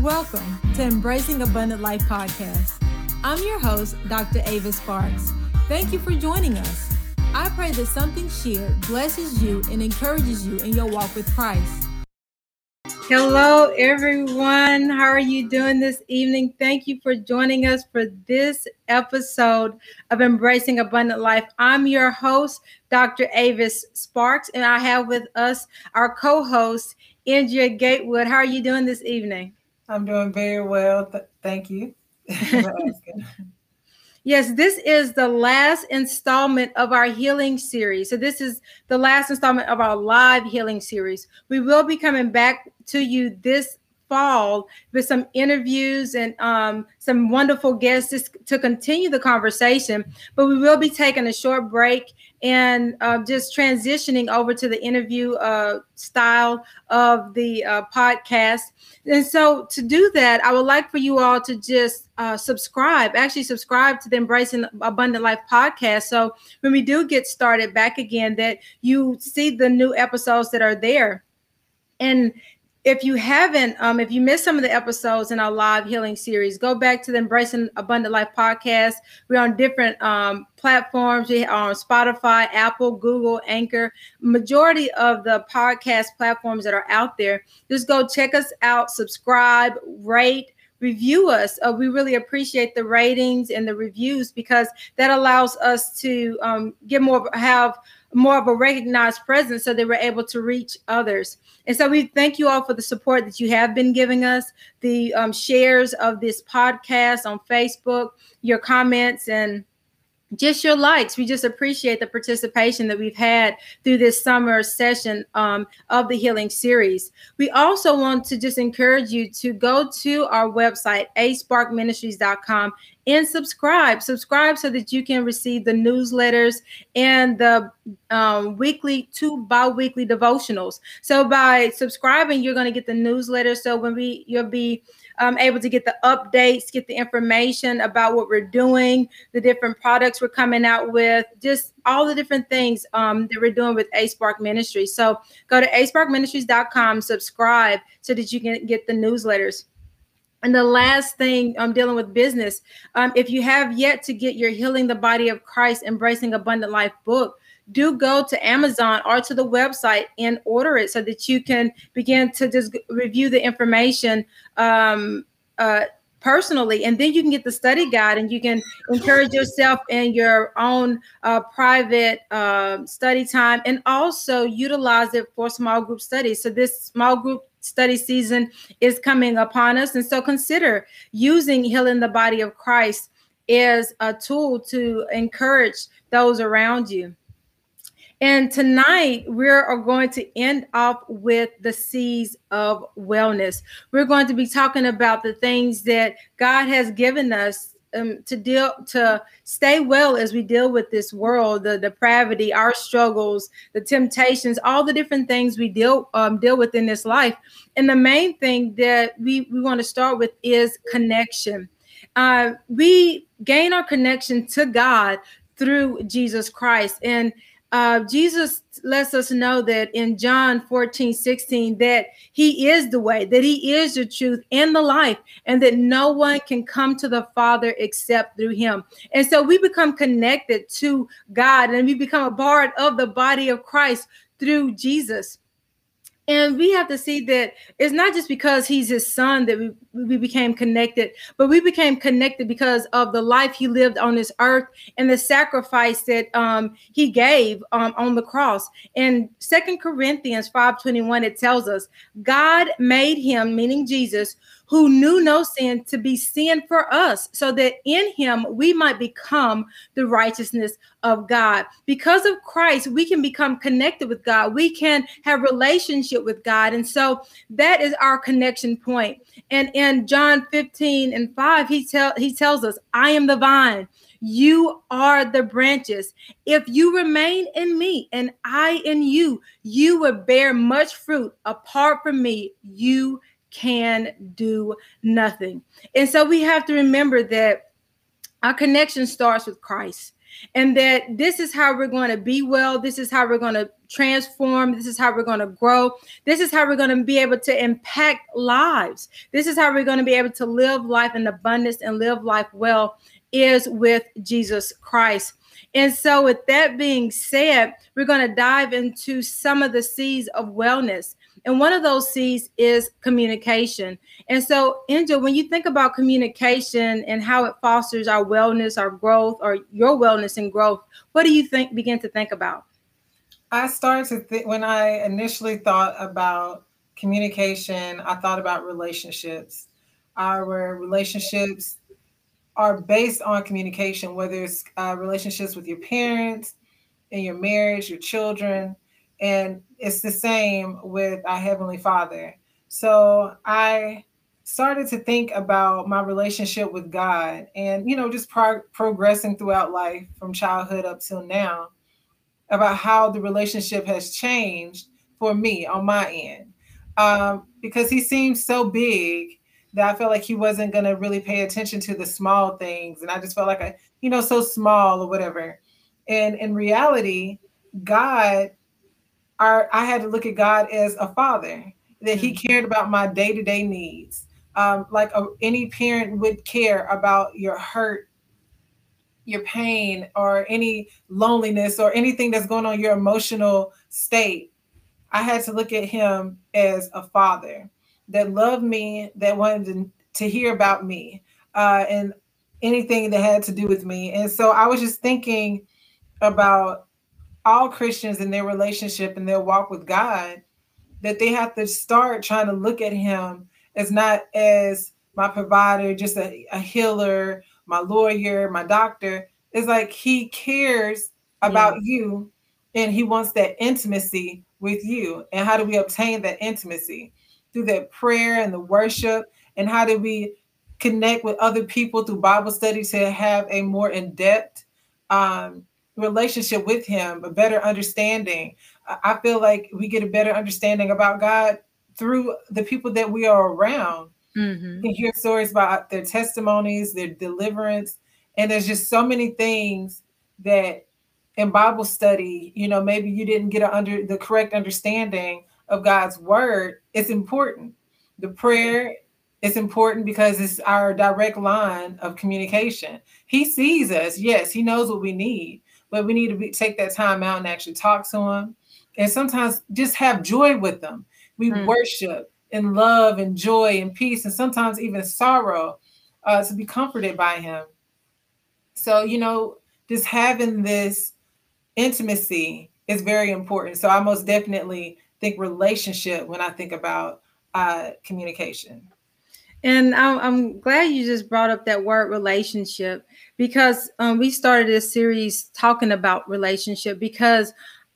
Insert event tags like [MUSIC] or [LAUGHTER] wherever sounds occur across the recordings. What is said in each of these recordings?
Welcome to Embracing Abundant Life podcast. I'm your host, Dr. Ava Sparks. Thank you for joining us. I pray that something shared blesses you and encourages you in your walk with Christ. Hello, everyone. How are you doing this evening? Thank you for joining us for this episode of Embracing Abundant Life. I'm your host, Dr. Avis Sparks, and I have with us our co host, Andrea Gatewood. How are you doing this evening? I'm doing very well. Th- thank you. [LAUGHS] yes, this is the last installment of our healing series. So, this is the last installment of our live healing series. We will be coming back to you this fall with some interviews and um, some wonderful guests to continue the conversation. But we will be taking a short break and uh, just transitioning over to the interview uh, style of the uh, podcast. And so, to do that, I would like for you all to just uh, subscribe, actually, subscribe to the Embracing Abundant Life podcast. So, when we do get started back again, that you see the new episodes that are there. And if you haven't, um, if you missed some of the episodes in our live healing series, go back to the Embracing Abundant Life podcast. We're on different um, platforms. We are on Spotify, Apple, Google, Anchor, majority of the podcast platforms that are out there. Just go check us out, subscribe, rate, review us. Uh, we really appreciate the ratings and the reviews because that allows us to um, get more have more of a recognized presence so they were able to reach others. And so we thank you all for the support that you have been giving us, the um, shares of this podcast on Facebook, your comments, and just your likes. We just appreciate the participation that we've had through this summer session um, of the healing series. We also want to just encourage you to go to our website, asparkministries.com, and subscribe. Subscribe so that you can receive the newsletters and the um, weekly, two bi-weekly devotionals. So by subscribing, you're going to get the newsletter. So when we, you'll be um, able to get the updates, get the information about what we're doing, the different products we're coming out with, just all the different things um, that we're doing with A Spark Ministries. So go to asparkministries.com, subscribe so that you can get the newsletters. And the last thing I'm dealing with business. Um, if you have yet to get your Healing the Body of Christ, Embracing Abundant Life book, do go to Amazon or to the website and order it so that you can begin to just review the information um, uh, personally. And then you can get the study guide and you can encourage yourself in your own uh, private uh, study time and also utilize it for small group studies. So, this small group study season is coming upon us. And so consider using Healing the Body of Christ as a tool to encourage those around you. And tonight we are going to end up with the C's of wellness. We're going to be talking about the things that God has given us um, to deal to stay well as we deal with this world, the depravity, our struggles, the temptations, all the different things we deal um, deal with in this life. And the main thing that we we want to start with is connection. Uh, we gain our connection to God through Jesus Christ, and uh, Jesus lets us know that in John 14, 16, that he is the way, that he is the truth and the life, and that no one can come to the Father except through him. And so we become connected to God and we become a part of the body of Christ through Jesus. And we have to see that it's not just because he's his son that we, we became connected, but we became connected because of the life he lived on this earth and the sacrifice that um, he gave um, on the cross. In Second Corinthians 5:21, it tells us, God made him, meaning Jesus, who knew no sin to be sin for us, so that in him we might become the righteousness of God. Because of Christ, we can become connected with God. We can have relationship with God. And so that is our connection point. And in John 15 and 5, he tell he tells us, I am the vine. You are the branches. If you remain in me and I in you, you will bear much fruit. Apart from me, you can do nothing. And so we have to remember that our connection starts with Christ. and that this is how we're going to be well. This is how we're going to transform. This is how we're going to grow. This is how we're going to be able to impact lives. This is how we're going to be able to live life in abundance and live life well is with Jesus Christ. And so, with that being said, we're going to dive into some of the seeds of wellness. And one of those C's is communication. And so, Angel, when you think about communication and how it fosters our wellness, our growth, or your wellness and growth, what do you think begin to think about? I started to think when I initially thought about communication, I thought about relationships. Our relationships are based on communication, whether it's uh, relationships with your parents, in your marriage, your children, and it's the same with our Heavenly Father. So I started to think about my relationship with God and, you know, just pro- progressing throughout life from childhood up till now about how the relationship has changed for me on my end. Um, because he seemed so big that I felt like he wasn't going to really pay attention to the small things. And I just felt like, I, you know, so small or whatever. And in reality, God our, I had to look at God as a father, that he mm-hmm. cared about my day to day needs. Um, like a, any parent would care about your hurt, your pain, or any loneliness, or anything that's going on your emotional state. I had to look at him as a father that loved me, that wanted to, to hear about me, uh, and anything that had to do with me. And so I was just thinking about all Christians in their relationship and their walk with God that they have to start trying to look at him as not as my provider, just a, a healer, my lawyer, my doctor. It's like he cares about yeah. you and he wants that intimacy with you. And how do we obtain that intimacy? Through that prayer and the worship. And how do we connect with other people through Bible study to have a more in depth um, relationship with him, a better understanding. I feel like we get a better understanding about God through the people that we are around. Mm-hmm. You hear stories about their testimonies, their deliverance, and there's just so many things that in Bible study, you know, maybe you didn't get under the correct understanding of God's word. It's important. The prayer is important because it's our direct line of communication. He sees us. Yes, he knows what we need, but we need to be, take that time out and actually talk to him and sometimes just have joy with them we mm. worship in love and joy and peace and sometimes even sorrow uh, to be comforted by him. So you know just having this intimacy is very important. So i most definitely think relationship when i think about uh, communication. And I'm, I'm, glad you just brought up that word relationship because um, we started this series talking about relationship because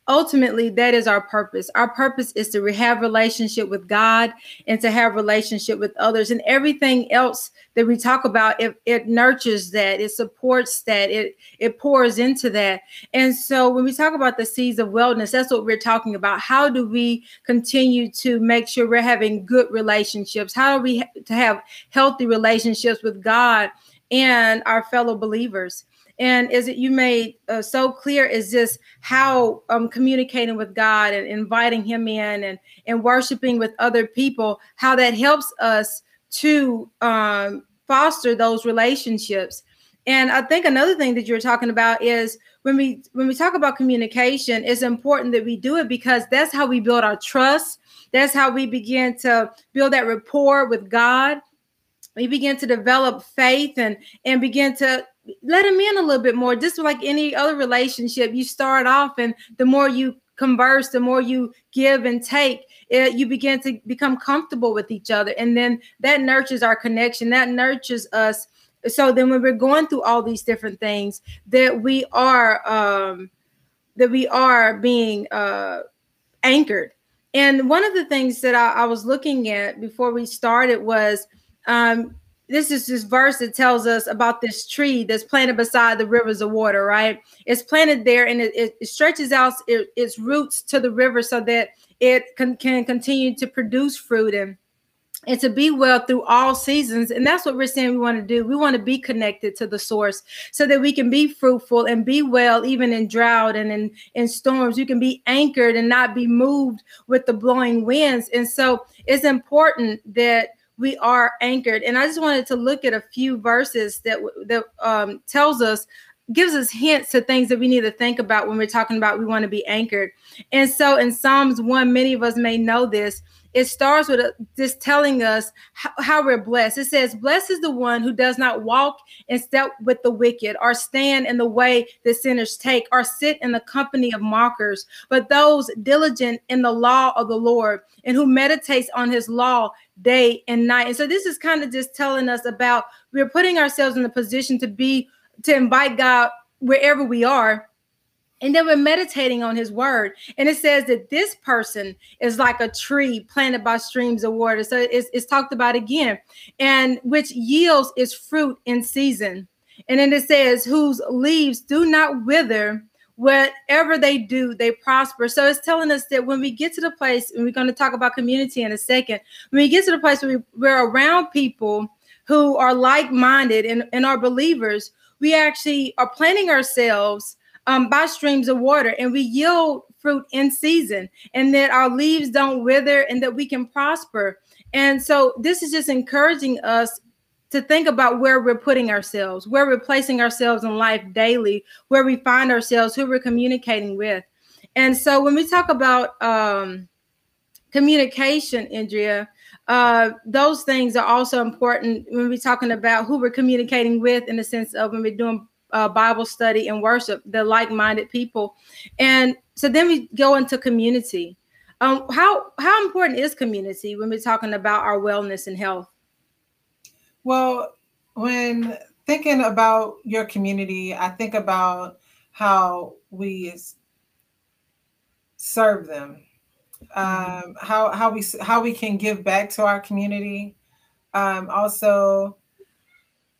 ultimately that is our purpose. Our purpose is to have relationship with god and to have relationship with others and everything else that we talk about it, it nurtures that it supports that it it pours into that. And so when we talk about the seeds of wellness that's what we're talking about. How do we continue to make sure we're having good relationships? How do we ha- to have healthy relationships with god and our fellow believers and is it you made uh, so clear is just how um, communicating with God and inviting Him in and and worshiping with other people, how that helps us to um, foster those relationships. And I think another thing that you're talking about is when we when we talk about communication, it's important that we do it because that's how we build our trust. That's how we begin to build that rapport with God. We begin to develop faith and and begin to let him in a little bit more. Just like any other relationship, you start off, and the more you converse, the more you give and take, it, you begin to become comfortable with each other. And then that nurtures our connection, that nurtures us. So then when we're going through all these different things, that we are um that we are being uh anchored. And one of the things that I, I was looking at before we started was um this is this verse that tells us about this tree that's planted beside the rivers of water, right? It's planted there and it, it stretches out it, its roots to the river so that it can, can continue to produce fruit. And and to be well through all seasons. And that's what we're saying we want to do. We want to be connected to the source so that we can be fruitful and be well, even in drought and in, in storms. You can be anchored and not be moved with the blowing winds. And so it's important that we are anchored. And I just wanted to look at a few verses that that um, tells us gives us hints to things that we need to think about when we're talking about we want to be anchored. And so in Psalms 1, many of us may know this it starts with a, just telling us how, we're blessed. It says, Blessed is the one who does not walk in step with the wicked, or stand in the way that sinners take, or sit in the company of mockers, but those diligent in the law of the Lord and who meditates on his law day and night. And so this is kind of just telling us about we're putting ourselves in the position to be to invite God wherever we are and then we're meditating on his word. And it says that this person is like a tree planted by streams of water. So it's, it's talked about again, and which yields its fruit in season. And then it says, whose leaves do not wither, whatever they do, they prosper. So it's telling us that when we get to the place, and we're going to talk about community in a second, when we get to the place where we, we're around people who are like minded and, and are believers, we actually are planting ourselves um, by streams of water and we yield fruit in season and that our leaves don't wither and that we can prosper. And so this is just encouraging us to think about where we're putting ourselves, where we're placing ourselves in life daily, where we find ourselves, who we're communicating with. And so when we talk about um, communication, Andrea, uh, those things are also important when we're talking about who we're communicating with in the sense of when we're doing uh, Bible study and worship, the like-minded people, and so then we go into community. Um, how how important is community when we're talking about our wellness and health? Well, when thinking about your community, I think about how we serve them, mm-hmm. um, how how we how we can give back to our community. Um, also,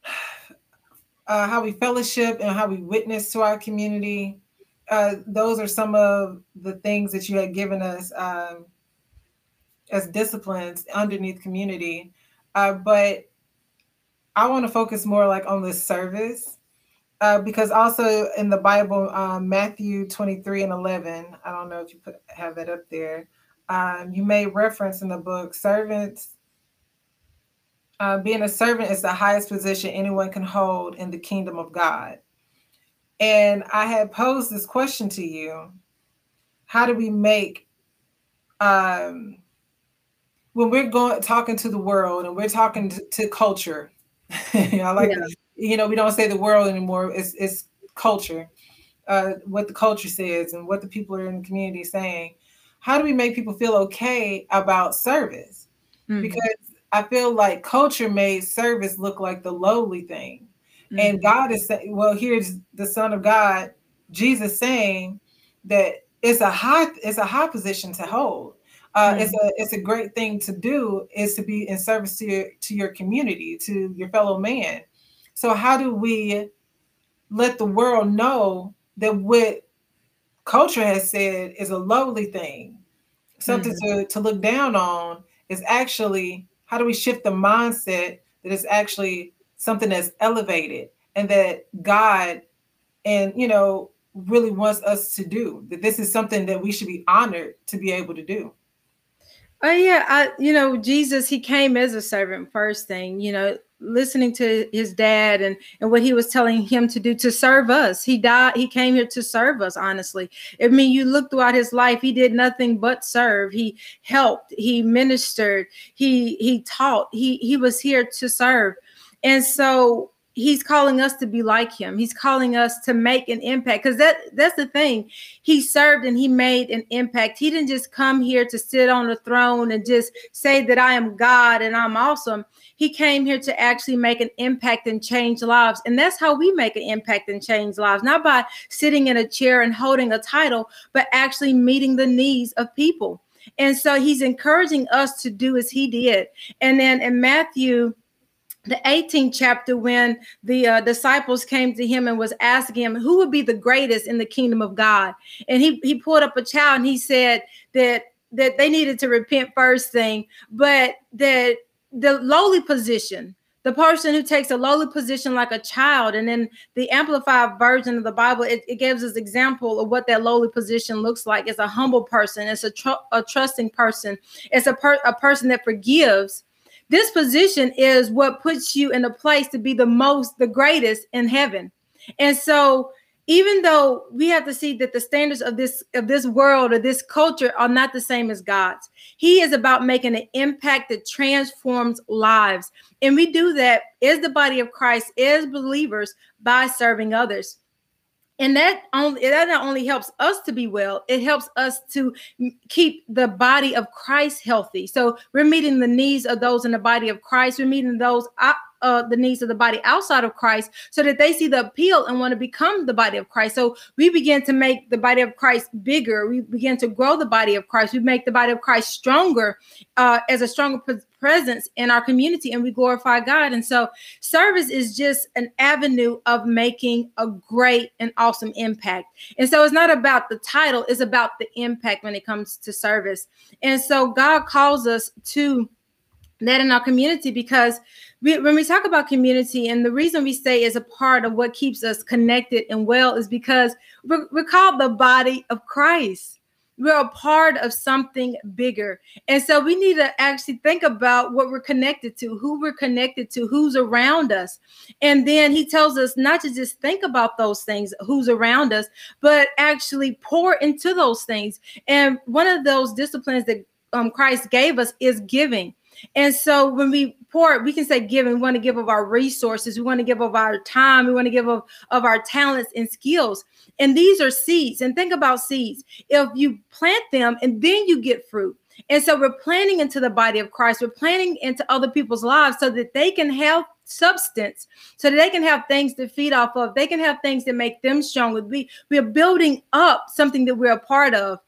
[SIGHS] uh, how we fellowship and how we witness to our community. Uh, those are some of the things that you had given us um, as disciplines underneath community. Uh, but I want to focus more like on the service uh, because also in the Bible, um, Matthew 23 and 11, I don't know if you put have that up there. Um, you made reference in the book, servants uh, being a servant is the highest position anyone can hold in the kingdom of God. And I had posed this question to you How do we make, um, when we're going talking to the world and we're talking to, to culture, [LAUGHS] I like yeah. you know, we don't say the world anymore, it's, it's culture, uh, what the culture says and what the people are in the community saying. How do we make people feel okay about service? Mm-hmm. Because I feel like culture made service look like the lowly thing. Mm-hmm. And God is saying, well, here's the Son of God, Jesus saying that it's a high, it's a high position to hold. Uh, mm-hmm. It's a it's a great thing to do is to be in service to your to your community, to your fellow man. So how do we let the world know that what culture has said is a lowly thing, something mm-hmm. to, to look down on, is actually how do we shift the mindset that it's actually something that's elevated and that God and you know really wants us to do that this is something that we should be honored to be able to do oh yeah i you know jesus he came as a servant first thing you know listening to his dad and and what he was telling him to do to serve us. He died he came here to serve us honestly. I mean you look throughout his life he did nothing but serve. He helped he ministered he he taught he he was here to serve. And so he's calling us to be like him. He's calling us to make an impact. Because that that's the thing. He served and he made an impact. He didn't just come here to sit on the throne and just say that i am god and i'm awesome. He came here to actually make an impact and change lives. And that's how we make an impact and change lives. Not by sitting in a chair and holding a title but actually meeting the needs of people. And so he's encouraging us to do as he did. And then in matthew the 18th chapter when the uh, disciples came to him and was asking him who would be the greatest in the kingdom of god? And he he pulled up a child and he said that that they needed to repent first thing but that the lowly position the person who takes a lowly position like a child and then the amplified version of the bible it, it gives us example of what that lowly position looks like. It's a humble person. It's a, tr- a trusting person. It's a, per- a person that forgives this position is what puts you in a place to be the most the greatest in heaven and so even though we have to see that the standards of this of this world or this culture are not the same as God's. He is about making an impact that transforms lives. And we do that as the body of Christ, as believers, by serving others. And that only that not only helps us to be well, it helps us to keep the body of Christ healthy. So we're meeting the needs of those in the body of Christ. We're meeting those uh, the needs of the body outside of Christ so that they see the appeal and want to become the body of Christ. So we begin to make the body of Christ bigger. We begin to grow the body of Christ. We make the body of Christ stronger uh, as a stronger presence in our community and we glorify God. And so service is just an avenue of making a great and awesome impact. And so it's not about the title, it's about the impact when it comes to service. And so God calls us to that in our community because we, when we talk about community and the reason we say is a part of what keeps us connected and well is because we're, we're called the body of christ. We're a part of something bigger. And so we need to actually think about what we're connected to who we're connected to who's around us. And then he tells us not to just think about those things who's around us but actually pour into those things. And one of those disciplines that um, christ gave us is giving and so when we pour, we can say giving. We want to give of our resources. We want to give of our time. We want to give of, of our talents and skills. And these are seeds. And think about seeds. If you plant them and then you get fruit. And so we're planting into the body of Christ. We're planting into other people's lives so that they can have substance so that they can have things to feed off of they can have things that make them stronger we we are building up something that we're a part of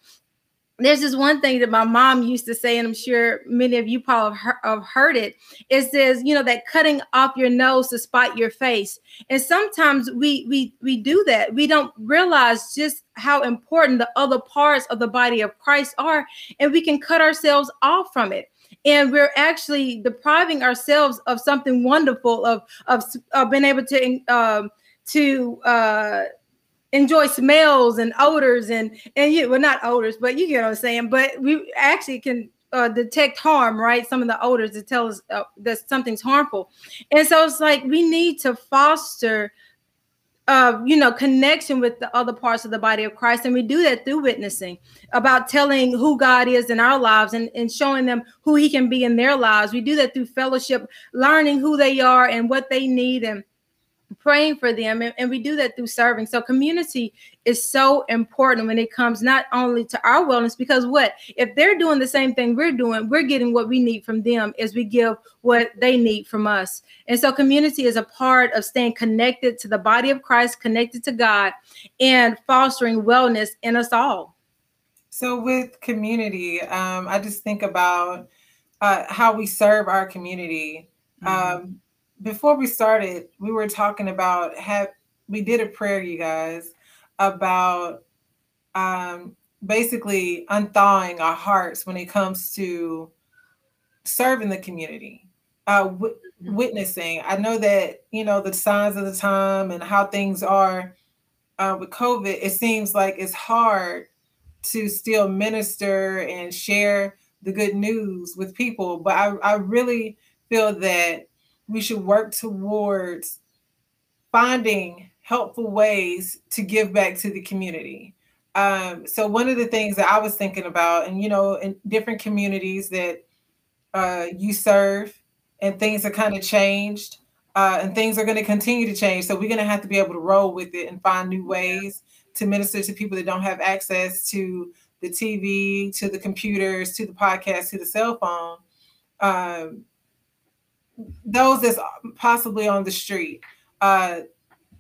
there's this one thing that my mom used to say, and I'm sure many of you probably have heard it. It says, you know, that cutting off your nose to spite your face. And sometimes we we we do that. We don't realize just how important the other parts of the body of Christ are, and we can cut ourselves off from it. And we're actually depriving ourselves of something wonderful of of, of being able to um, to uh, enjoy smells and odors and and you well not odors but you get what i'm saying but we actually can uh, detect harm right some of the odors that tell us uh, that something's harmful and so it's like we need to foster uh, you know, connection with the other parts of the body of Christ. And we do that through witnessing about telling who God is in our lives and, and showing them who he can be in their lives. We do that through fellowship, learning who they are and what they need and praying for them and, and, we do that through serving. So community is so important when it comes not only to our wellness because what? If they're doing the same thing we're doing we're getting what we need from them as we give what they need from us. And so community is a part of staying connected to the body of christ connected to god and fostering wellness in us all. So with community um, i just think about uh, how we serve our community. Mm-hmm. Before we started, we were talking about have we did a prayer, you guys, about um, basically unthawing our hearts when it comes to serving the community, uh, w- mm-hmm. witnessing. I know that you know the signs of the time and how things are uh, with COVID. It seems like it's hard to still minister and share the good news with people, but I, I really feel that we should work towards finding helpful ways to give back to the community. Um, so one of the things that I was thinking about, and you know, in different communities that uh, you serve, and things are kind of changed, uh, and things are going to continue to change. So we're going to have to be able to roll with it and find new ways to minister to people that don't have access to the TV, to the computers, to the podcast, to the cell phone. Um, those that's possibly on the street. Uh,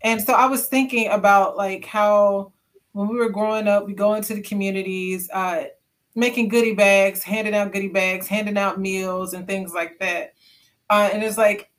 and so I was thinking about like how when we were growing up, we go into the communities, uh, making goodie bags, handing out goodie bags, handing out meals and things like that. Uh, and it's like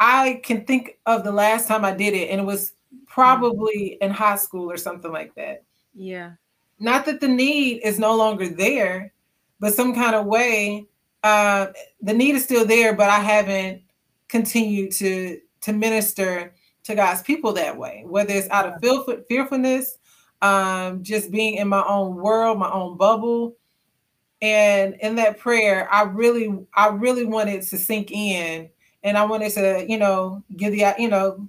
I can think of the last time I did it, and it was probably in high school or something like that. Yeah. Not that the need is no longer there, but some kind of way uh, the need is still there, but I haven't continued to to minister to God's people that way, whether it's out of fearful, fearfulness, um, just being in my own world, my own bubble. And in that prayer, I really, I really wanted to sink in and I wanted to, you know, give the, you know,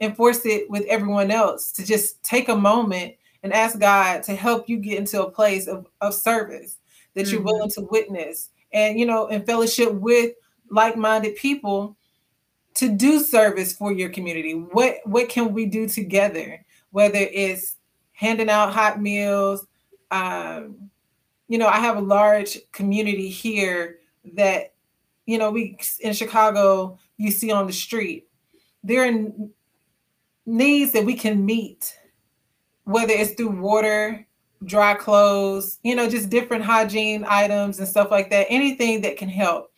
enforce it with everyone else to just take a moment and ask God to help you get into a place of, of service that mm-hmm. you're willing to witness and, you know, in fellowship with like minded people to do service for your community. What, what can we do together? Whether it's handing out hot meals, um, you know, I have a large community here that, you know, we in Chicago, you see on the street. There are needs that we can meet, whether it's through water, dry clothes, you know, just different hygiene items and stuff like that. Anything that can help.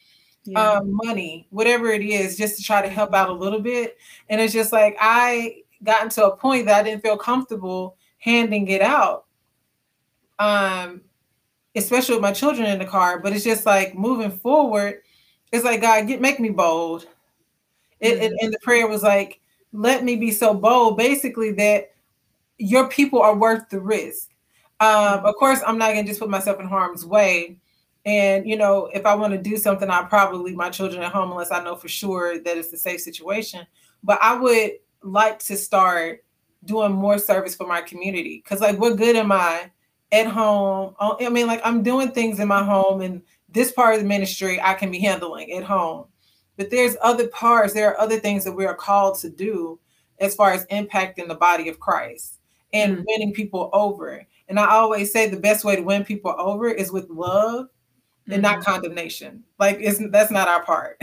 Yeah. Um, money, whatever it is, just to try to help out a little bit. And it's just like I gotten to a point that I didn't feel comfortable handing it out. Um, especially with my children in the car. But it's just like moving forward, it's like God, get make me bold. It, it, and the prayer was like, let me be so bold, basically that your people are worth the risk. Um, of course, I'm not gonna just put myself in harm's way. And you know, if I want to do something, I'll probably leave my children at home unless I know for sure that it's a safe situation. But I would like to start doing more service for my community because, like, what good am I at home. Uh, I mean, like I'm doing things in my home, and this part of the ministry I can be handling at home. But there's other parts, there are other things that we are called to do as far as impacting the body of Christ and mm-hmm. winning people over. And I always say the best way to win people over is with love mm-hmm. and not mm-hmm. condemnation. Like it's that's not our part.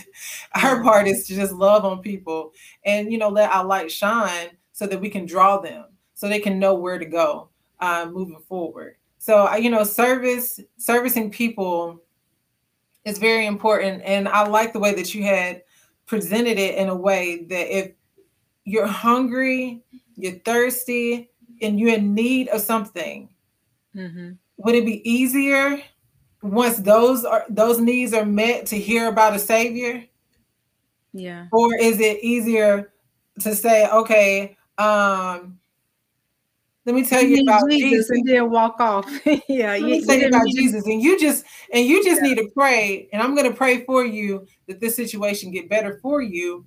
[LAUGHS] our part is to just love on people and you know let our light shine so that we can draw them so they can know where to go uh, moving forward. So you know, service servicing people is very important, and I like the way that you had presented it in a way that if you're hungry, you're thirsty, and you're in need of something, mm-hmm. would it be easier once those are those needs are met to hear about a savior? Yeah. Or is it easier to say, okay, um, let me tell you, you about Jesus, Jesus, and then walk off. [LAUGHS] yeah, let me tell you about Jesus, and you just and you just yeah. need to pray. And I'm going to pray for you that this situation get better for you,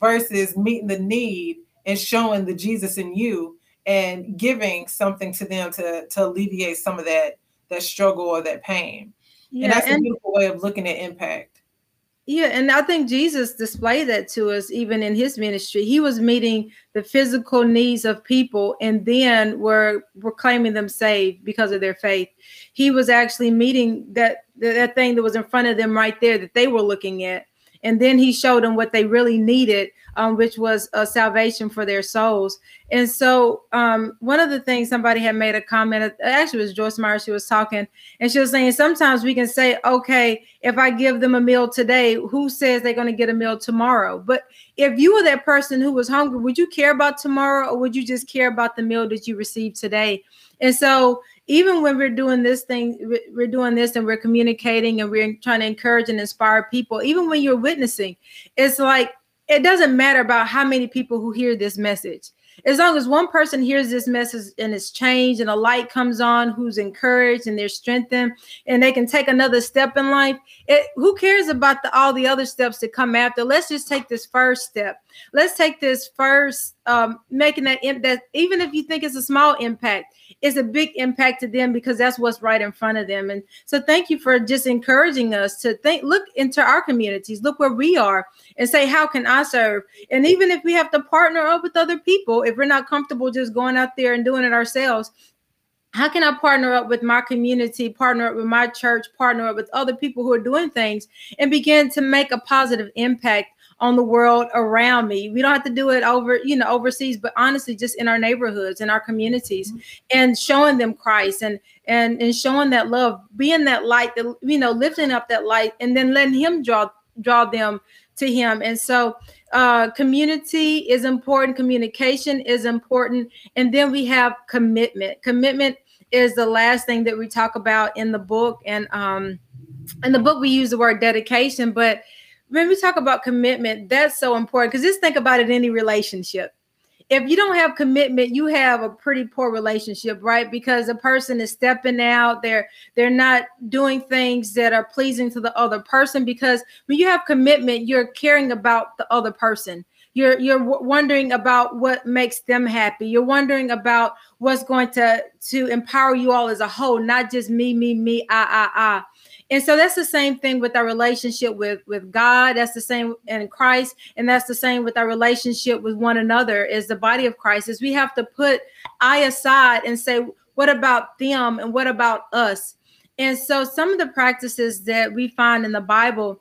versus meeting the need and showing the Jesus in you and giving something to them to to alleviate some of that that struggle or that pain. Yeah, and that's and, a beautiful way of looking at impact. Yeah, and I think Jesus displayed that to us even in his ministry. He was meeting the physical needs of people and then were proclaiming them saved because of their faith. He was actually meeting that that thing that was in front of them right there that they were looking at. And then he showed them what they really needed um, which was a salvation for their souls. And so, um, one of the things somebody had made a comment, actually, was Joyce Meyer. She was talking, and she was saying sometimes we can say, okay, if I give them a meal today, who says they're going to get a meal tomorrow? But if you were that person who was hungry, would you care about tomorrow, or would you just care about the meal that you received today? And so, even when we're doing this thing, we're doing this and we're communicating and we're trying to encourage and inspire people, even when you're witnessing, it's like it doesn't matter about how many people who hear this message. As long as one person hears this message and it's changed and a light comes on who's encouraged and they're strengthened and they can take another step in life, it, who cares about the, all the other steps that come after? Let's just take this first step. Let's take this first, um, making that, that even if you think it's a small impact, it's a big impact to them because that's what's right in front of them. And so thank you for just encouraging us to think, look into our communities, look where we are and say, how can I serve? And even if we have to partner up with other people, if we're not comfortable just going out there and doing it ourselves, how can I partner up with my community, partner up with my church, partner up with other people who are doing things and begin to make a positive impact on the world around me. We don't have to do it over, you know, overseas, but honestly, just in our neighborhoods, in our communities, mm-hmm. and showing them Christ and and and showing that love, being that light, that you know, lifting up that light, and then letting Him draw draw them to Him. And so, uh, community is important, communication is important, and then we have commitment. Commitment is the last thing that we talk about in the book, and um in the book we use the word dedication, but when we talk about commitment, that's so important because just think about it in any relationship. If you don't have commitment, you have a pretty poor relationship, right? Because a person is stepping out, they're they're not doing things that are pleasing to the other person. Because when you have commitment, you're caring about the other person you're you're wondering about what makes them happy you're wondering about what's going to to empower you all as a whole not just me me me I I I and so that's the same thing with our relationship with with god. That's the same in christ. And that's the same with our relationship with one another as the body of christ is we have to put i aside and say what about them and what about us? And so some of the practices that we find in the bible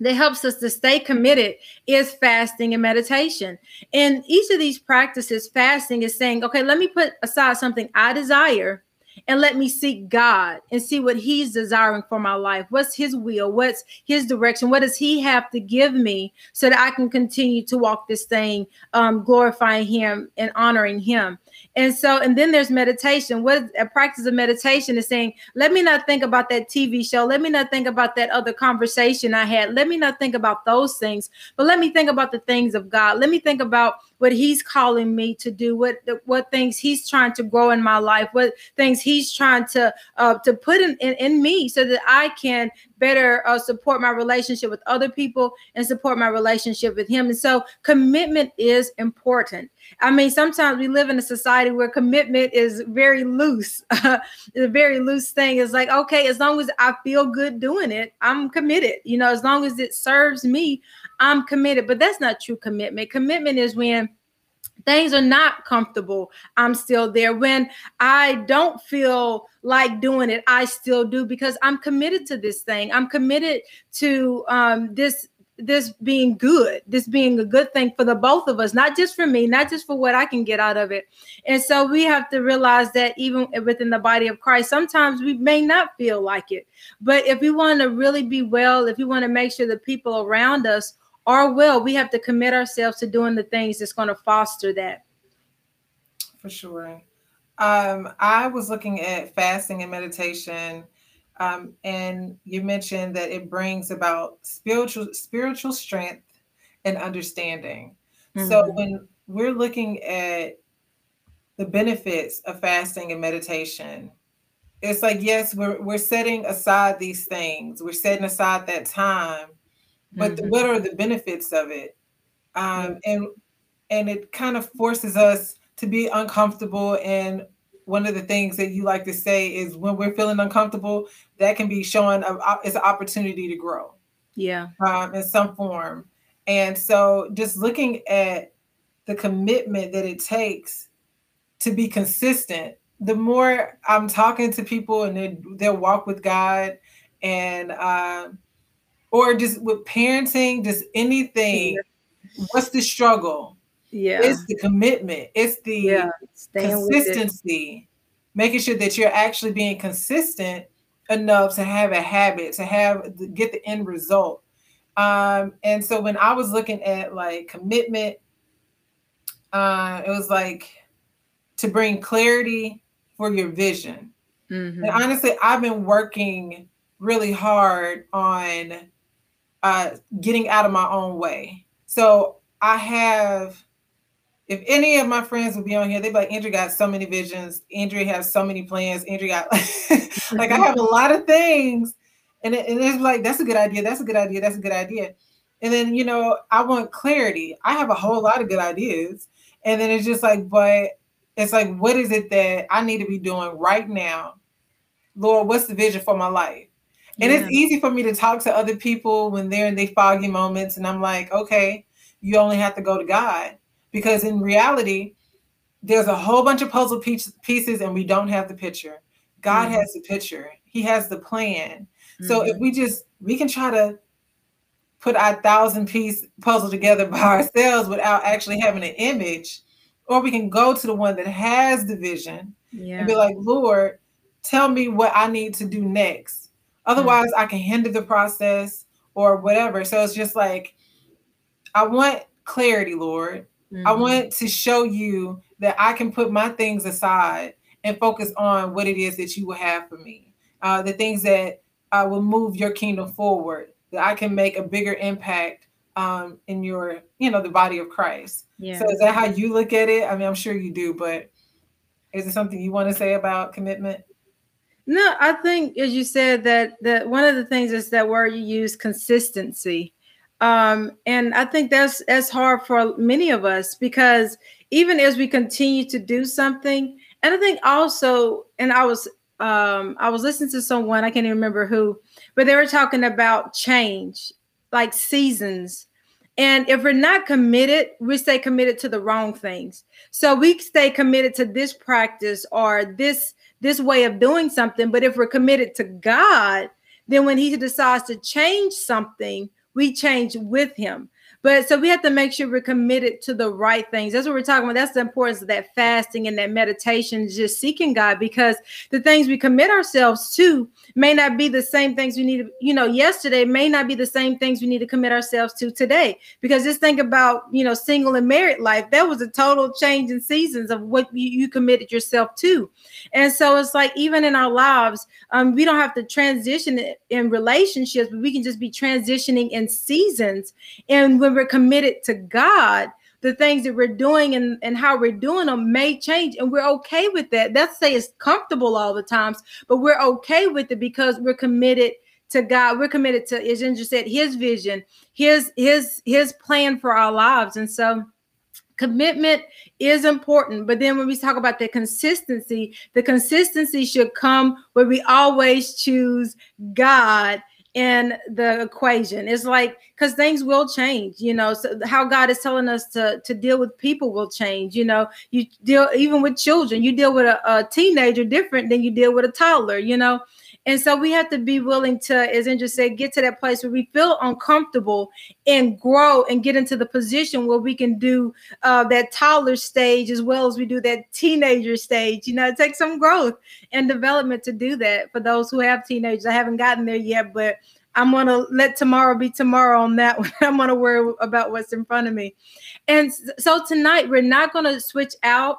that helps us to stay committed is fasting and meditation. And each of these practices, fasting is saying, okay, let me put aside something I desire and let me seek God and see what He's desiring for my life. What's His will? What's His direction? What does He have to give me so that I can continue to walk this thing, um, glorifying Him and honoring Him? And so, and then there's meditation. What a practice of meditation is saying, let me not think about that TV show. Let me not think about that other conversation I had. Let me not think about those things, but let me think about the things of God. Let me think about what He's calling me to do, what what things He's trying to grow in my life, what things He's trying to uh, to put in, in, in me, so that I can better uh, support my relationship with other people and support my relationship with Him. And so, commitment is important. I mean, sometimes we live in a society where commitment is very loose. [LAUGHS] it's a very loose thing. It's like, okay, as long as I feel good doing it, I'm committed. You know, as long as it serves me, I'm committed. But that's not true commitment. Commitment is when things are not comfortable, I'm still there. When I don't feel like doing it, I still do because I'm committed to this thing. I'm committed to um, this this being good, this being a good thing for the both of us, not just for me, not just for what I can get out of it. And so we have to realize that even within the body of Christ, sometimes we may not feel like it. But if we want to really be well, if we want to make sure the people around us are will. we have to commit ourselves to doing the things that's going to foster that. For sure. Um, I was looking at fasting and meditation um, and you mentioned that it brings about spiritual spiritual strength and understanding. Mm-hmm. So when we're looking at the benefits of fasting and meditation, it's like yes, we're we're setting aside these things, we're setting aside that time, but mm-hmm. what are the benefits of it? Um, and and it kind of forces us to be uncomfortable and one of the things that you like to say is when we're feeling uncomfortable, that can be showing a, it's an opportunity to grow. Yeah. Um, in some form. And so just looking at the commitment that it takes to be consistent, the more I'm talking to people and they, they'll walk with God and, um, or just with parenting, just anything, yeah. what's the struggle? Yeah. It's the commitment. It's the yeah. consistency. Making sure that you're actually being consistent enough to have a habit, to have get the end result. Um, and so when I was looking at like commitment, uh, it was like to bring clarity for your vision. Mm-hmm. And honestly, I've been working really hard on uh, getting out of my own way. So I have if any of my friends would be on here, they'd be like, Andrea got so many visions. Andrea has so many plans. Andrea got [LAUGHS] like I have a lot of things. And, it, and it's like, that's a good idea. That's a good idea. That's a good idea. And then, you know, I want clarity. I have a whole lot of good ideas. And then it's just like, but it's like, what is it that I need to be doing right now? Lord, what's the vision for my life? And yeah. it's easy for me to talk to other people when they're in their foggy moments. And I'm like, okay, you only have to go to God because in reality, there's a whole bunch of puzzle pieces and we don't have the picture. God mm-hmm. has the picture, He has the plan. Mm-hmm. So if mm-hmm. we just, we can try to put our thousand piece puzzle together [LAUGHS] by ourselves without actually having an image, or we can go to the one that has the vision yeah. and be like, Lord, tell me what I need to do next. Otherwise, mm-hmm. I can hinder the process or whatever. So it's just like, I want clarity, Lord. Mm-hmm. I want to show you that I can put my things aside and focus on what it is that you will have for me. Uh, the things that uh, will move your kingdom forward. That I can make a bigger impact um, in your, you know, the body of Christ. Yeah. So is that how you look at it? I mean, I'm sure you do, but is it something you want to say about commitment? No, I think as you said that that one of the things is that word you use consistency. Um, and I think that's that's hard for many of us because even as we continue to do something, and I think also, and I was um I was listening to someone, I can't even remember who, but they were talking about change, like seasons. And if we're not committed, we stay committed to the wrong things. So we stay committed to this practice or this this way of doing something. But if we're committed to God, then when He decides to change something, we change with Him. But so we have to make sure we're committed to the right things. That's what we're talking about. That's the importance of that fasting and that meditation, just seeking God, because the things we commit ourselves to may not be the same things we need to, you know, yesterday may not be the same things we need to commit ourselves to today. Because just think about, you know, single and married life. That was a total change in seasons of what you, you committed yourself to. And so it's like even in our lives, um, we don't have to transition in relationships, but we can just be transitioning in seasons. And when we're committed to God, the things that we're doing and, and how we're doing them may change and we're okay with that. That's say it's comfortable all the times but we're okay with it because we're committed to god. We're committed to as Ginger said his vision his his his plan for our lives. And so commitment is important but then when we talk about the consistency the consistency should come where we always choose god in the equation. It's like because things will change, you know. So how God is telling us to to deal with people will change. You know, you deal even with children. You deal with a, a teenager different than you deal with a toddler. You know, and so we have to be willing to, as Indra said, get to that place where we feel uncomfortable and grow and get into the position where we can do uh, that toddler stage as well as we do that teenager stage. You know, it takes some growth and development to do that for those who have teenagers. I haven't gotten there yet, but I'm going to let tomorrow be tomorrow on that [LAUGHS] one. I'm going to worry about what's in front of me. And so tonight we're not going to switch out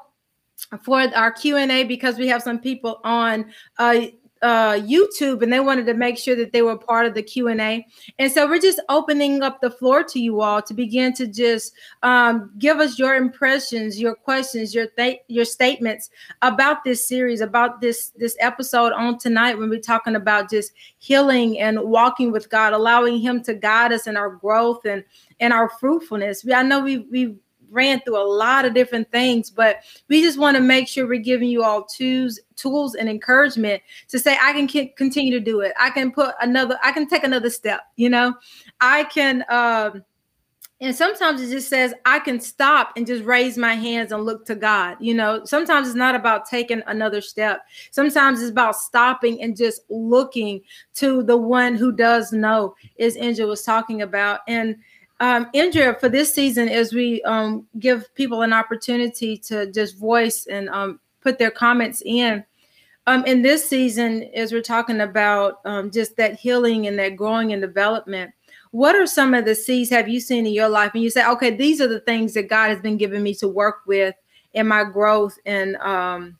for our Q&A because we have some people on uh, uh, YouTube and they wanted to make sure that they were part of the Q&A. And so we're just opening up the floor to you all to begin to just um, give us your impressions, your questions, your th- your statements about this series, about this this episode on tonight when we're talking about just healing and walking with God, allowing him to guide us in our growth and and our fruitfulness. We, I know we we ran through a lot of different things, but we just want to make sure we're giving you all tools, tools and encouragement to say, I can continue to do it. I can put another, I can take another step, you know, I can, um, and sometimes it just says I can stop and just raise my hands and look to God. You know, sometimes it's not about taking another step. Sometimes it's about stopping and just looking to the one who does know, as Angel was talking about. And um, Indra, for this season, as we um, give people an opportunity to just voice and um, put their comments in, um, in this season, as we're talking about um, just that healing and that growing and development, what are some of the seeds have you seen in your life? And you say, okay, these are the things that God has been giving me to work with in my growth and um,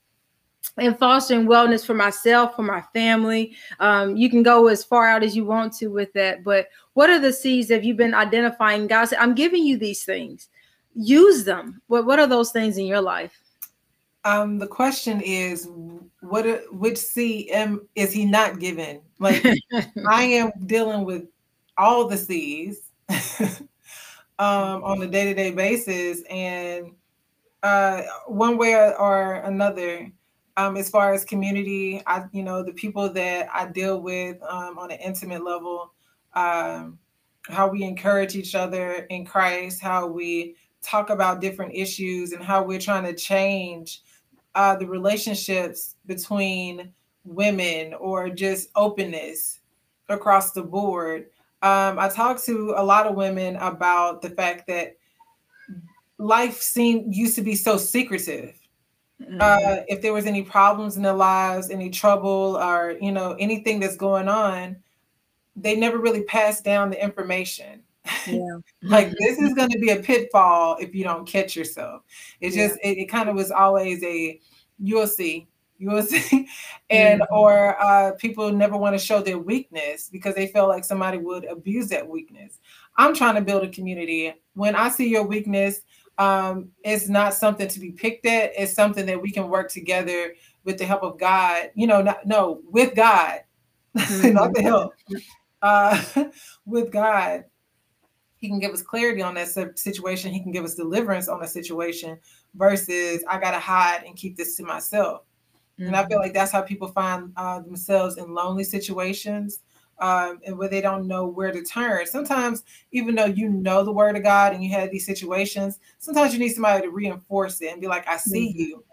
and fostering wellness for myself, for my family. Um, you can go as far out as you want to with that. But what are the seeds that you've been identifying? God said, I'm giving you these things. Use them. What what are those things in your life? Um, the question is, what which seed am is he not given? Like [LAUGHS] I am dealing with all the seeds [LAUGHS] um, on a day-to-day basis, and uh, one way or another, um, as far as community, I you know the people that I deal with um, on an intimate level, um, how we encourage each other in Christ, how we talk about different issues, and how we're trying to change uh, the relationships between women or just openness across the board. Um, I talk to a lot of women about the fact that life seemed used to be so secretive Mm-hmm. Uh, if there was any problems in their lives, any trouble, or you know anything that's going on, they never really pass down the information. Yeah. [LAUGHS] like this is going to be a pitfall if you don't catch yourself. It yeah. just it, it kind of was always a you'll see, You will [LAUGHS] see, and mm-hmm. or uh, people never want to show their weakness because they feel like somebody would abuse that weakness. I'm trying to build a community. When I see your weakness, um, it's not something to be picked at. It's something that we can work together with the help of God. You know, not, no, with God, [LAUGHS] mm-hmm. not the help. Uh, [LAUGHS] with God, He can give us clarity on that situation. He can give us deliverance on a situation. Versus, I gotta hide and keep this to myself. Mm-hmm. And I feel mm-hmm. like that's how people find uh, themselves in lonely situations um, and where they don't know where to turn. Sometimes, even though you know the word of God and you have these situations, sometimes you need somebody to reinforce it and be like, I see mm-hmm. you.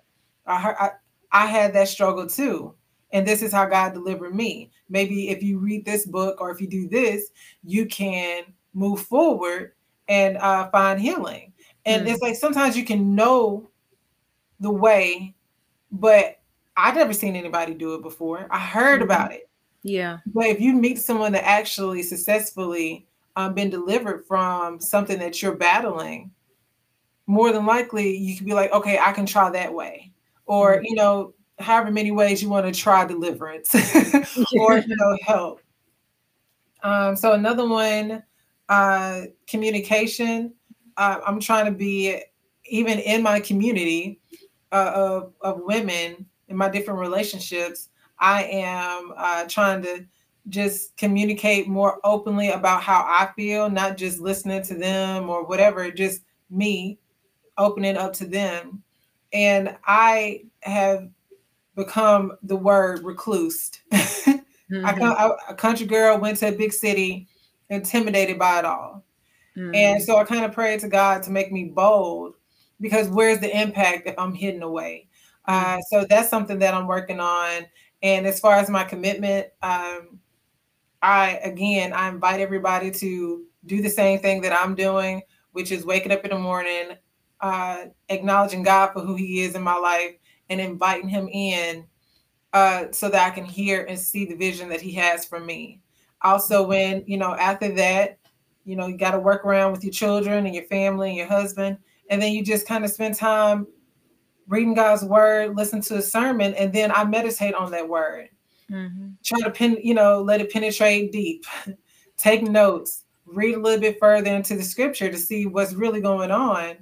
I, heard, I, I had that struggle too. And this is how God delivered me. Maybe if you read this book or if you do this, you can move forward and uh, find healing. And mm-hmm. it's like sometimes you can know the way, but I've never seen anybody do it before. I heard mm-hmm. about it. Yeah. But if you meet someone that actually successfully um, been delivered from something that you're battling, more than likely you could be like, okay, I can try that way. Or, mm-hmm. you know, however many ways you want to try deliverance [LAUGHS] or, you know, help. Um, so another one, uh, communication. Uh, I'm trying to be even in my community uh, of, of women in my different relationships, I am uh, trying to just communicate more openly about how I feel, not just listening to them or whatever, just me opening up to them. And I have become the word recluse. [LAUGHS] mm-hmm. I, a country girl went to a big city, intimidated by it all. Mm-hmm. And so I kind of prayed to God to make me bold because where's the impact if I'm hidden away? Uh, so that's something that I'm working on. And as far as my commitment, um, I again I invite everybody to do the same thing that I'm doing, which is waking up in the morning, uh, acknowledging God for who He is in my life, and inviting Him in uh, so that I can hear and see the vision that He has for me. Also, when you know after that, you know you got to work around with your children and your family and your husband, and then you just kind of spend time reading God's word, listen to a sermon, and then I meditate on that word. Mm-hmm. Try to pin, you know, let it penetrate deep. [LAUGHS] Take notes, read a little bit further into the scripture to see what's really going on.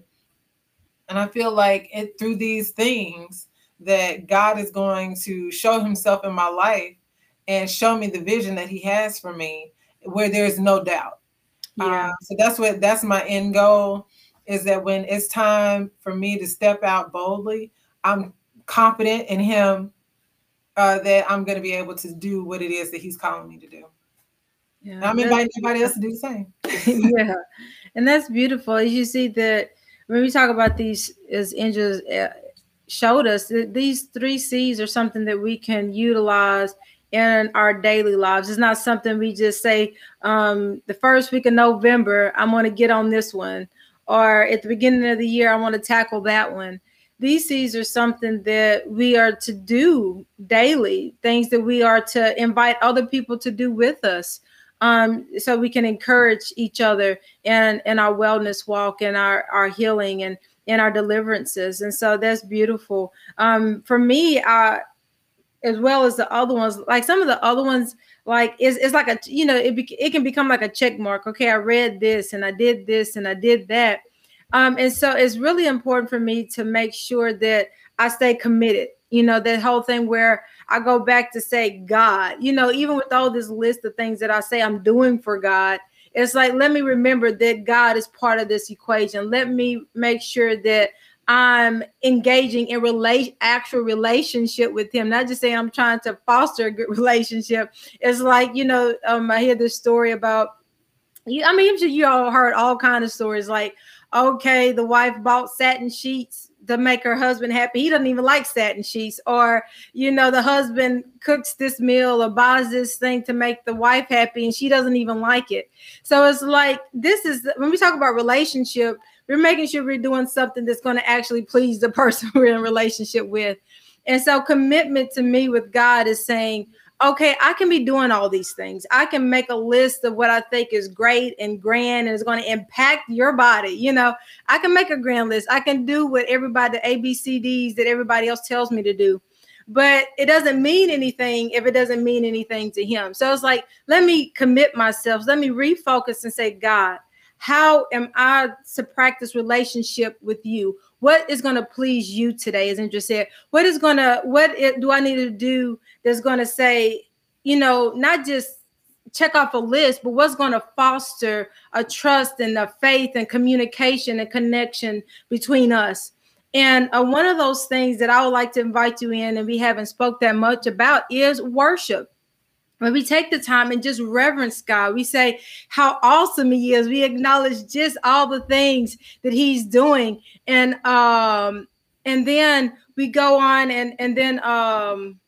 And I feel like it through these things that God is going to show himself in my life and show me the vision that he has for me where there's no doubt. Yeah. Uh, so that's what that's my end goal is that when it's time for me to step out boldly, I'm confident in Him uh, that I'm going to be able to do what it is that He's calling me to do. Yeah, I'm inviting everybody else to do the same. [LAUGHS] [LAUGHS] yeah, and that's beautiful. As you see that when we talk about these, as angels uh, showed us, that these three C's are something that we can utilize in our daily lives. It's not something we just say um, the first week of November. I'm going to get on this one or at the beginning of the year, I want to tackle that one. These C's are something that we are to do daily, things that we are to invite other people to do with us. Um, so we can encourage each other in, in our wellness walk and our, our healing and in our deliverances. And so that's beautiful. Um, for me, uh, as well as the other ones, like some of the other ones, like it's, it's like a you know it, be, it can become like a check mark okay i read this and i did this and i did that um and so it's really important for me to make sure that i stay committed you know that whole thing where i go back to say god you know even with all this list of things that i say i'm doing for god it's like let me remember that god is part of this equation let me make sure that I'm engaging in relation actual relationship with him, not just saying I'm trying to foster a good [LAUGHS] relationship. It's like, you know, um, I hear this story about I mean, you all heard all kind of stories like, okay, the wife bought satin sheets to make her husband happy. He doesn't even like satin sheets, or you know, the husband cooks this meal or buys this thing to make the wife happy, and she doesn't even like it. So it's like this is when we talk about relationship we're making sure we're doing something that's going to actually please the [LAUGHS] person we're in relationship with. And so commitment to me with God is saying, okay, I can be doing all these things. I can make a list of what I think is great and grand and is going to impact your body. You know, I can make a grand list. I can do what everybody, the ABCDs that everybody else tells me to do. but it doesn't mean anything if it doesn't mean anything to him. So it's like, let me commit myself, let me refocus and say, God, how am I to practice relationship with you? What is going to please you today? As Indra said, what is going to, what do I need to do that's going to say, you know, not just check off a list, but what's going to foster a trust and a faith and communication and connection between us. And uh, one of those things that I would like to invite you in, and we haven't spoke that much about, is worship. When we take the time and just reverence God, we say how awesome He is. We acknowledge just all the things that He's doing, and um, and then we go on and and then um,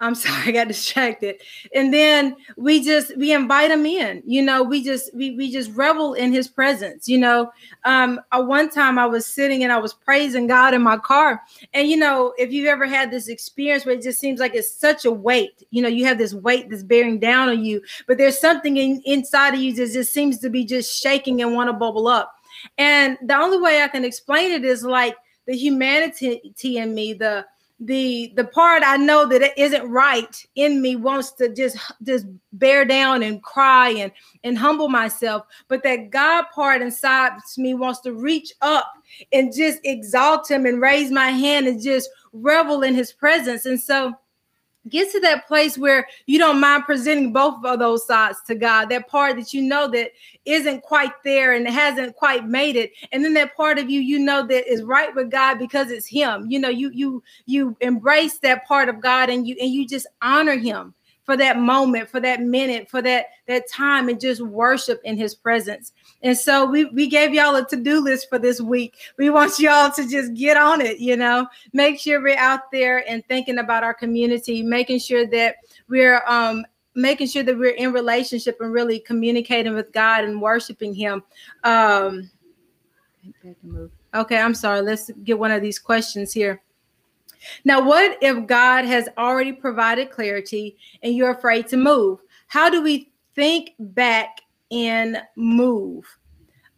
I'm [LAUGHS] sorry, I got distracted. And then we just we invite him in. You know, we just we we just revel in his presence. You know, um, at one time I was sitting and I was praising God in my car. And you know, if you've ever had this experience where it just seems like it's such a weight, you know, you have this weight that's bearing down on you, but there's something in, inside of you that just seems to be just shaking and want to bubble up. And the only way I can explain it is like the humanity in me, the the the part I know that it isn't right in me wants to just just bear down and cry and and humble myself, but that God part inside me wants to reach up and just exalt Him and raise my hand and just revel in His presence. And so get to that place where you don't mind presenting both of those sides to God. That part that you know that isn't quite there and hasn't quite made it, and then that part of you you know that is right with God because it's Him. You know, you you you embrace that part of God and you and you just honor Him for that moment, for that minute, for that that time, and just worship in His presence. And so we we gave y'all a to do list for this week. We want y'all to just get on it. You know, make sure we're out there and thinking about our community, making sure that we're um making sure that we're in relationship and really communicating with God and worshiping Him. Um, okay, I'm sorry. Let's get one of these questions here. Now, what if God has already provided clarity and you're afraid to move? How do we think back and move?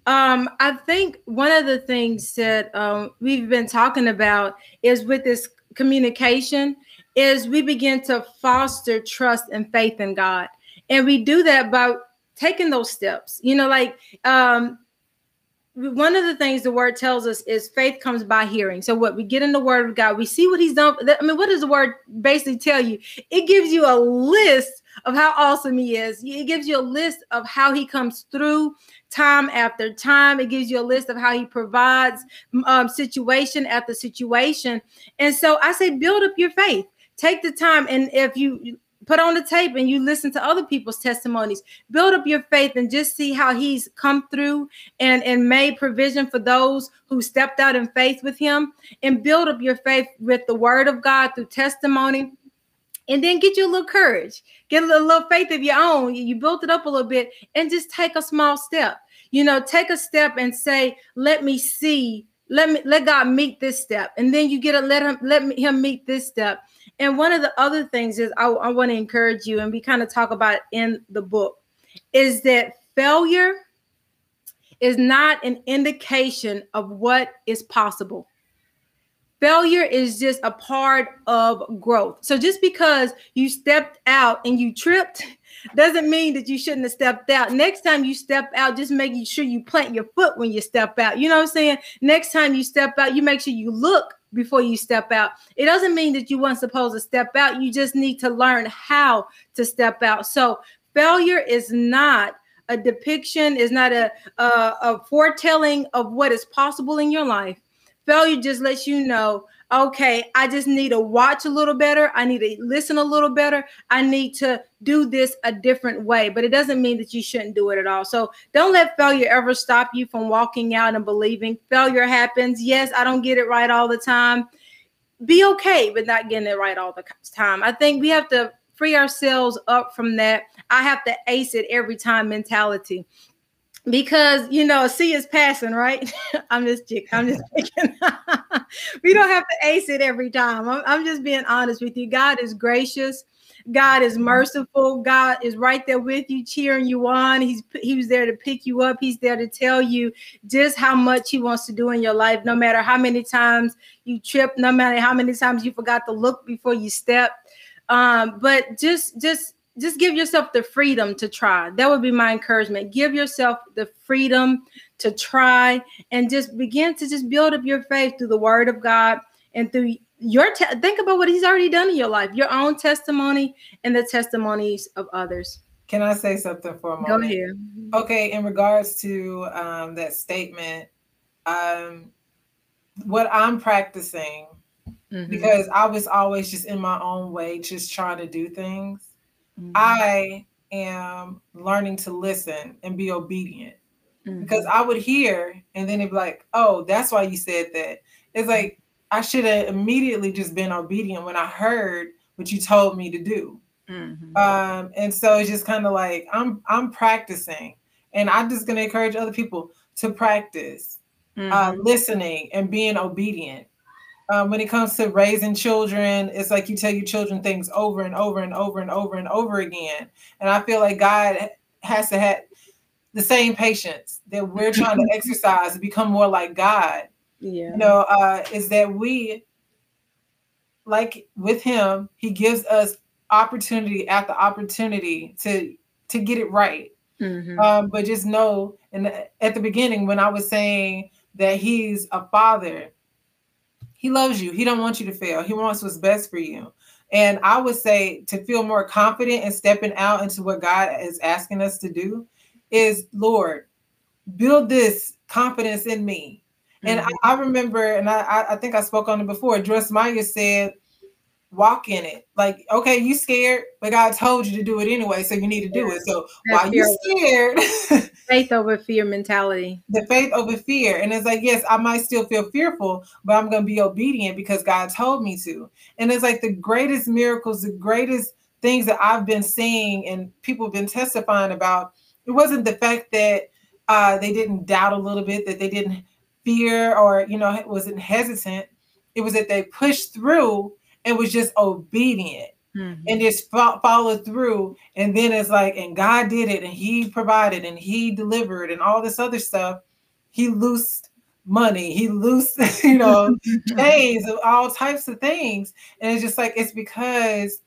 Um, I think one of the things that um, we've been talking about is with this communication is we begin to foster trust and faith in God. And we do that by taking those steps. You know, like um, one of the things the word tells us is faith comes by hearing. So what we get in the word of God, we see what he's done. I mean, what does the word basically tell you? It gives you a list of how awesome he is. It gives you a list of how he comes through time after time. It gives you a list of how he provides um, situation after situation. And so I say, build up your faith. Take the time, and if you put on the tape and you listen to other people's testimonies build up your faith and just see how he's come through and and made provision for those who stepped out in faith with him and build up your faith with the word of god through testimony and then get you a little courage. Get a little, faith of your own. You built it up a little bit and just take a small step. You know take a step and say let me see. Let me let god meet this step. And then you get a let him let him meet this step. And one of the other things is I, I want to encourage you, and we kind of talk about in the book, is that failure is not an indication of what is possible. Failure is just a part of growth. So just because you stepped out and you tripped [LAUGHS] doesn't mean that you shouldn't have stepped out. Next time you step out, just making sure you plant your foot when you step out. You know what I'm saying? Next time you step out, you make sure you look before you step out. It doesn't mean that you weren't supposed to step out. You just need to learn how to step out. So failure is not a depiction, is not a, a, a foretelling of what is possible in your life. Failure just lets you know okay, I just need to watch a little better. I need to listen a little better. I need to do this a different way. But it doesn't mean that you shouldn't do it at all. So don't let failure ever stop you from walking out and believing. Failure happens. Yes, I don't get it right all the time. Be okay with not getting it right all the time. I think we have to free ourselves up from that. I have to ace it every time mentality because you know, see is passing, right? [LAUGHS] I'm just I'm just [LAUGHS] we don't have to ace it every time. I'm, I'm just being honest with you. God is gracious. God is merciful. God is right there with you, cheering you on. He's he was there to pick you up. He's there to tell you just how much he wants to do in your life, no matter how many times you trip, no matter how many times you forgot to look before you step. Um, but just just just give yourself the freedom to try. That would be my encouragement. Give yourself the freedom to try and just begin to just build up your faith through the word of God and through your te- think about what he's already done in your life, your own testimony and the testimonies of others. Can I say something for a moment? Go ahead. Okay, in regards to um, that statement, um, what I'm practicing, mm-hmm. because I was always just in my own way, just trying to do things, mm-hmm. I am learning to listen and be obedient. Mm-hmm. Because I would hear and then it'd be like, oh, that's why you said that. It's like I should have immediately just been obedient when I heard what you told me to do. Mm-hmm. Um, and so it's just kind of like I'm I'm practicing, and I'm just gonna encourage other people to practice uh, mm-hmm. uh, listening and being obedient. Um, when it comes to raising children, it's like you tell your children things over and over and over and over and over again. And I feel like God has to have the same patience that we're trying to [LAUGHS] exercise to become more like God yeah you know uh is that we like with him he gives us opportunity after opportunity to to get it right mm-hmm. um but just know and at the beginning when i was saying that he's a father he loves you he don't want you to fail he wants what's best for you and i would say to feel more confident in stepping out into what god is asking us to do is lord build this confidence in me and mm-hmm. I, I, remember, and I, I think I spoke on it before. Joyce Meyer said, "Walk in it." Like, okay, you scared, but God told you to do it anyway, so you need to do it. So That's while you're scared, [LAUGHS] faith over fear mentality. The faith over fear, and it's like, yes, I might still feel fearful, but I'm going to be obedient because God told me to. And it's like the greatest miracles, the greatest things that I've been seeing, and people have been testifying about. It wasn't the fact that uh, they didn't doubt a little bit, that they didn't fear or you know wasn't hesitant it was that they pushed through and was just obedient mm-hmm. and just fo- followed through and then it's like and god did it and he provided and he delivered and all this other stuff he loosed money he loosed [LAUGHS] you know [LAUGHS] chains of all types of things and it's just like it's because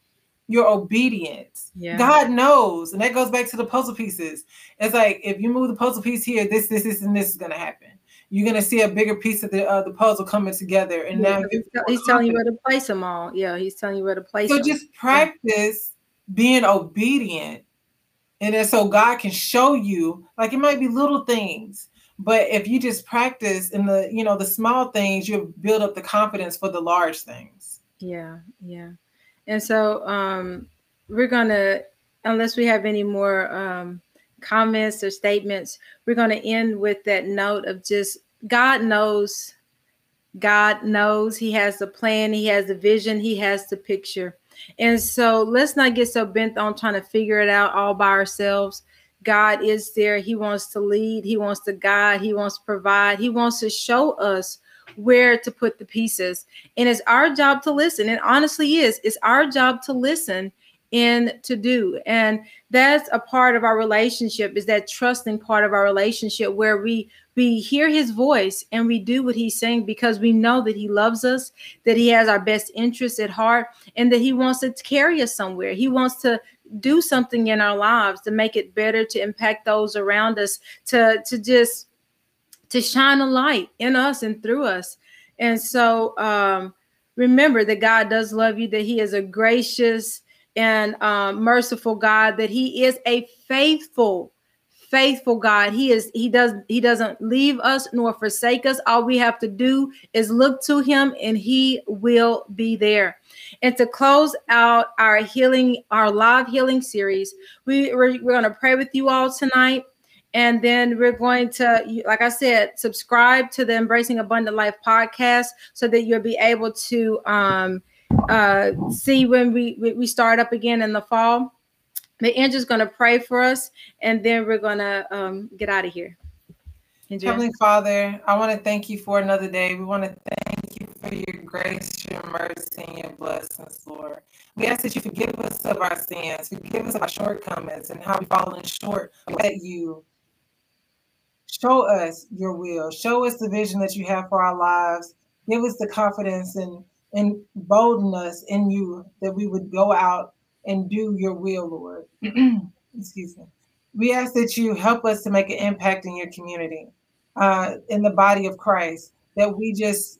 your obedience. Yeah. God knows. And that goes back to the puzzle pieces. It's like if you move the puzzle piece here, this, this, this, and this is gonna happen you're gonna see a bigger piece of the uh, the puzzle coming together. And yeah, now he's, he's telling you where to place them all. Yeah, he's telling you where to place. Them. So them. just practice yeah. being obedient, and then so God can show you. Like it might be little things, but if you just practice in the you know the small things, you'll build up the confidence for the large things. Yeah, yeah. And so um, we're gonna, unless we have any more. Um, comments or statements, we're going to end with that note of just God knows. God knows He has the plan, He has the vision, He has the picture. And so let's not get so bent on trying to figure it out all by ourselves. God is there. He wants to lead, He wants to guide, He wants to provide, He wants to show us where to put the pieces. And it's our job to listen. It honestly is. It's our job to listen and to do. And that's a part of our relationship is that trusting part of our relationship where we we hear his voice and we do what he's saying because we know that he loves us that he has our best interests at heart and that he wants to carry us somewhere he wants to do something in our lives to make it better to impact those around us to to just to shine a light in us and through us and so um remember that god does love you that he is a gracious and um, merciful God, that He is a faithful, faithful God. He is, He does, He doesn't leave us nor forsake us. All we have to do is look to Him and He will be there. And to close out our healing, our live healing series, we, we're, we're going to pray with you all tonight. And then we're going to, like I said, subscribe to the Embracing Abundant Life podcast so that you'll be able to um, uh, see when we we start up again in the fall. The angel's going to pray for us, and then we're going to um, get out of here. Heavenly Father, I want to thank you for another day. We want to thank you for your grace, your mercy and your blessings, Lord. We ask that you forgive us of our sins, forgive us of our shortcomings and how we've fallen short Let you. Show us your will. Show us the vision that you have for our lives. Give us the confidence and, and bolden us in you that we would go out and do your will, Lord. [CLEARS THROAT] Excuse me. We ask that you help us to make an impact in your community, uh, in the body of Christ, that we just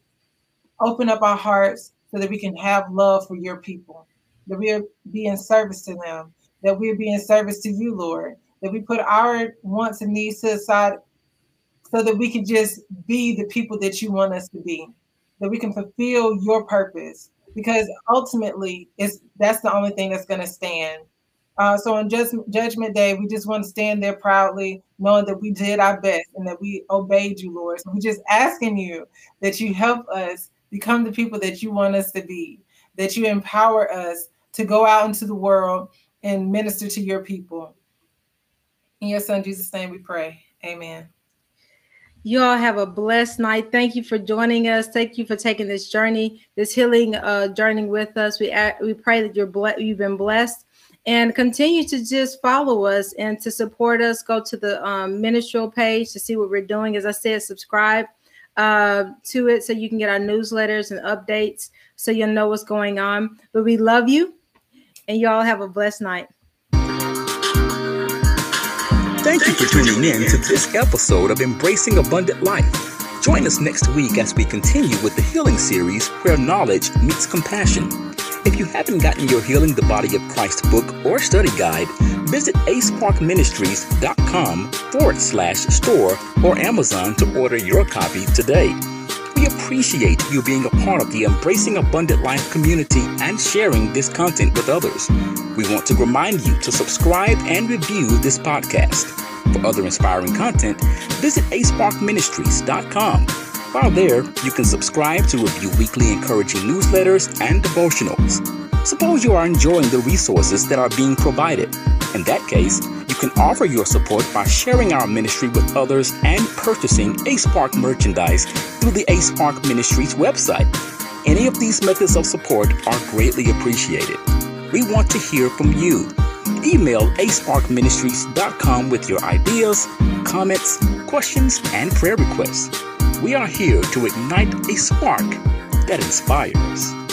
open up our hearts so that we can have love for your people, that we be in service to them, that we be in service to you, Lord, that we put our wants and needs to the side so that we can just be the people that you want us to be, that we can fulfill your purpose, because ultimately it's that's the only thing that's going to stand. Uh, so on just Judgment Day, we just want to stand there proudly, knowing that we did our best and that we obeyed you, Lord. So we're just asking you that you help us become the people that you want us to be, that you empower us to go out into the world and minister to your people. In your son Jesus' name we pray. Amen. You all have a blessed night. Thank you for joining us. Thank you for taking this journey, this healing uh, journey with us. We we pray that you're ble- you've been blessed and continue to just follow us and to support us. Go to the um, ministerial page to see what we're doing. As I said, subscribe uh, to it so you can get our newsletters and updates so you'll know what's going on. But we love you and y'all have a blessed night. Thank you for tuning in to this episode of Embracing Abundant Life. Join us next week as we continue with the healing series where knowledge meets compassion. If you haven't gotten your Healing the Body of Christ book or study guide, visit aceparkministries.com forward slash store or Amazon to order your copy today. We appreciate you being a part of the Embracing Abundant Life community and sharing this content with others. We want to remind you to subscribe and review this podcast. For other inspiring content, visit aceparkministries.com while there, you can subscribe to review weekly encouraging newsletters and devotionals. Suppose you are enjoying the resources that are being provided. In that case, you can offer your support by sharing our ministry with others and purchasing Ace Park merchandise through the Ace Park Ministries website. Any of these methods of support are greatly appreciated. We want to hear from you. Email aceparkministries.com with your ideas, comments, questions, and prayer requests. We are here to ignite a spark that inspires.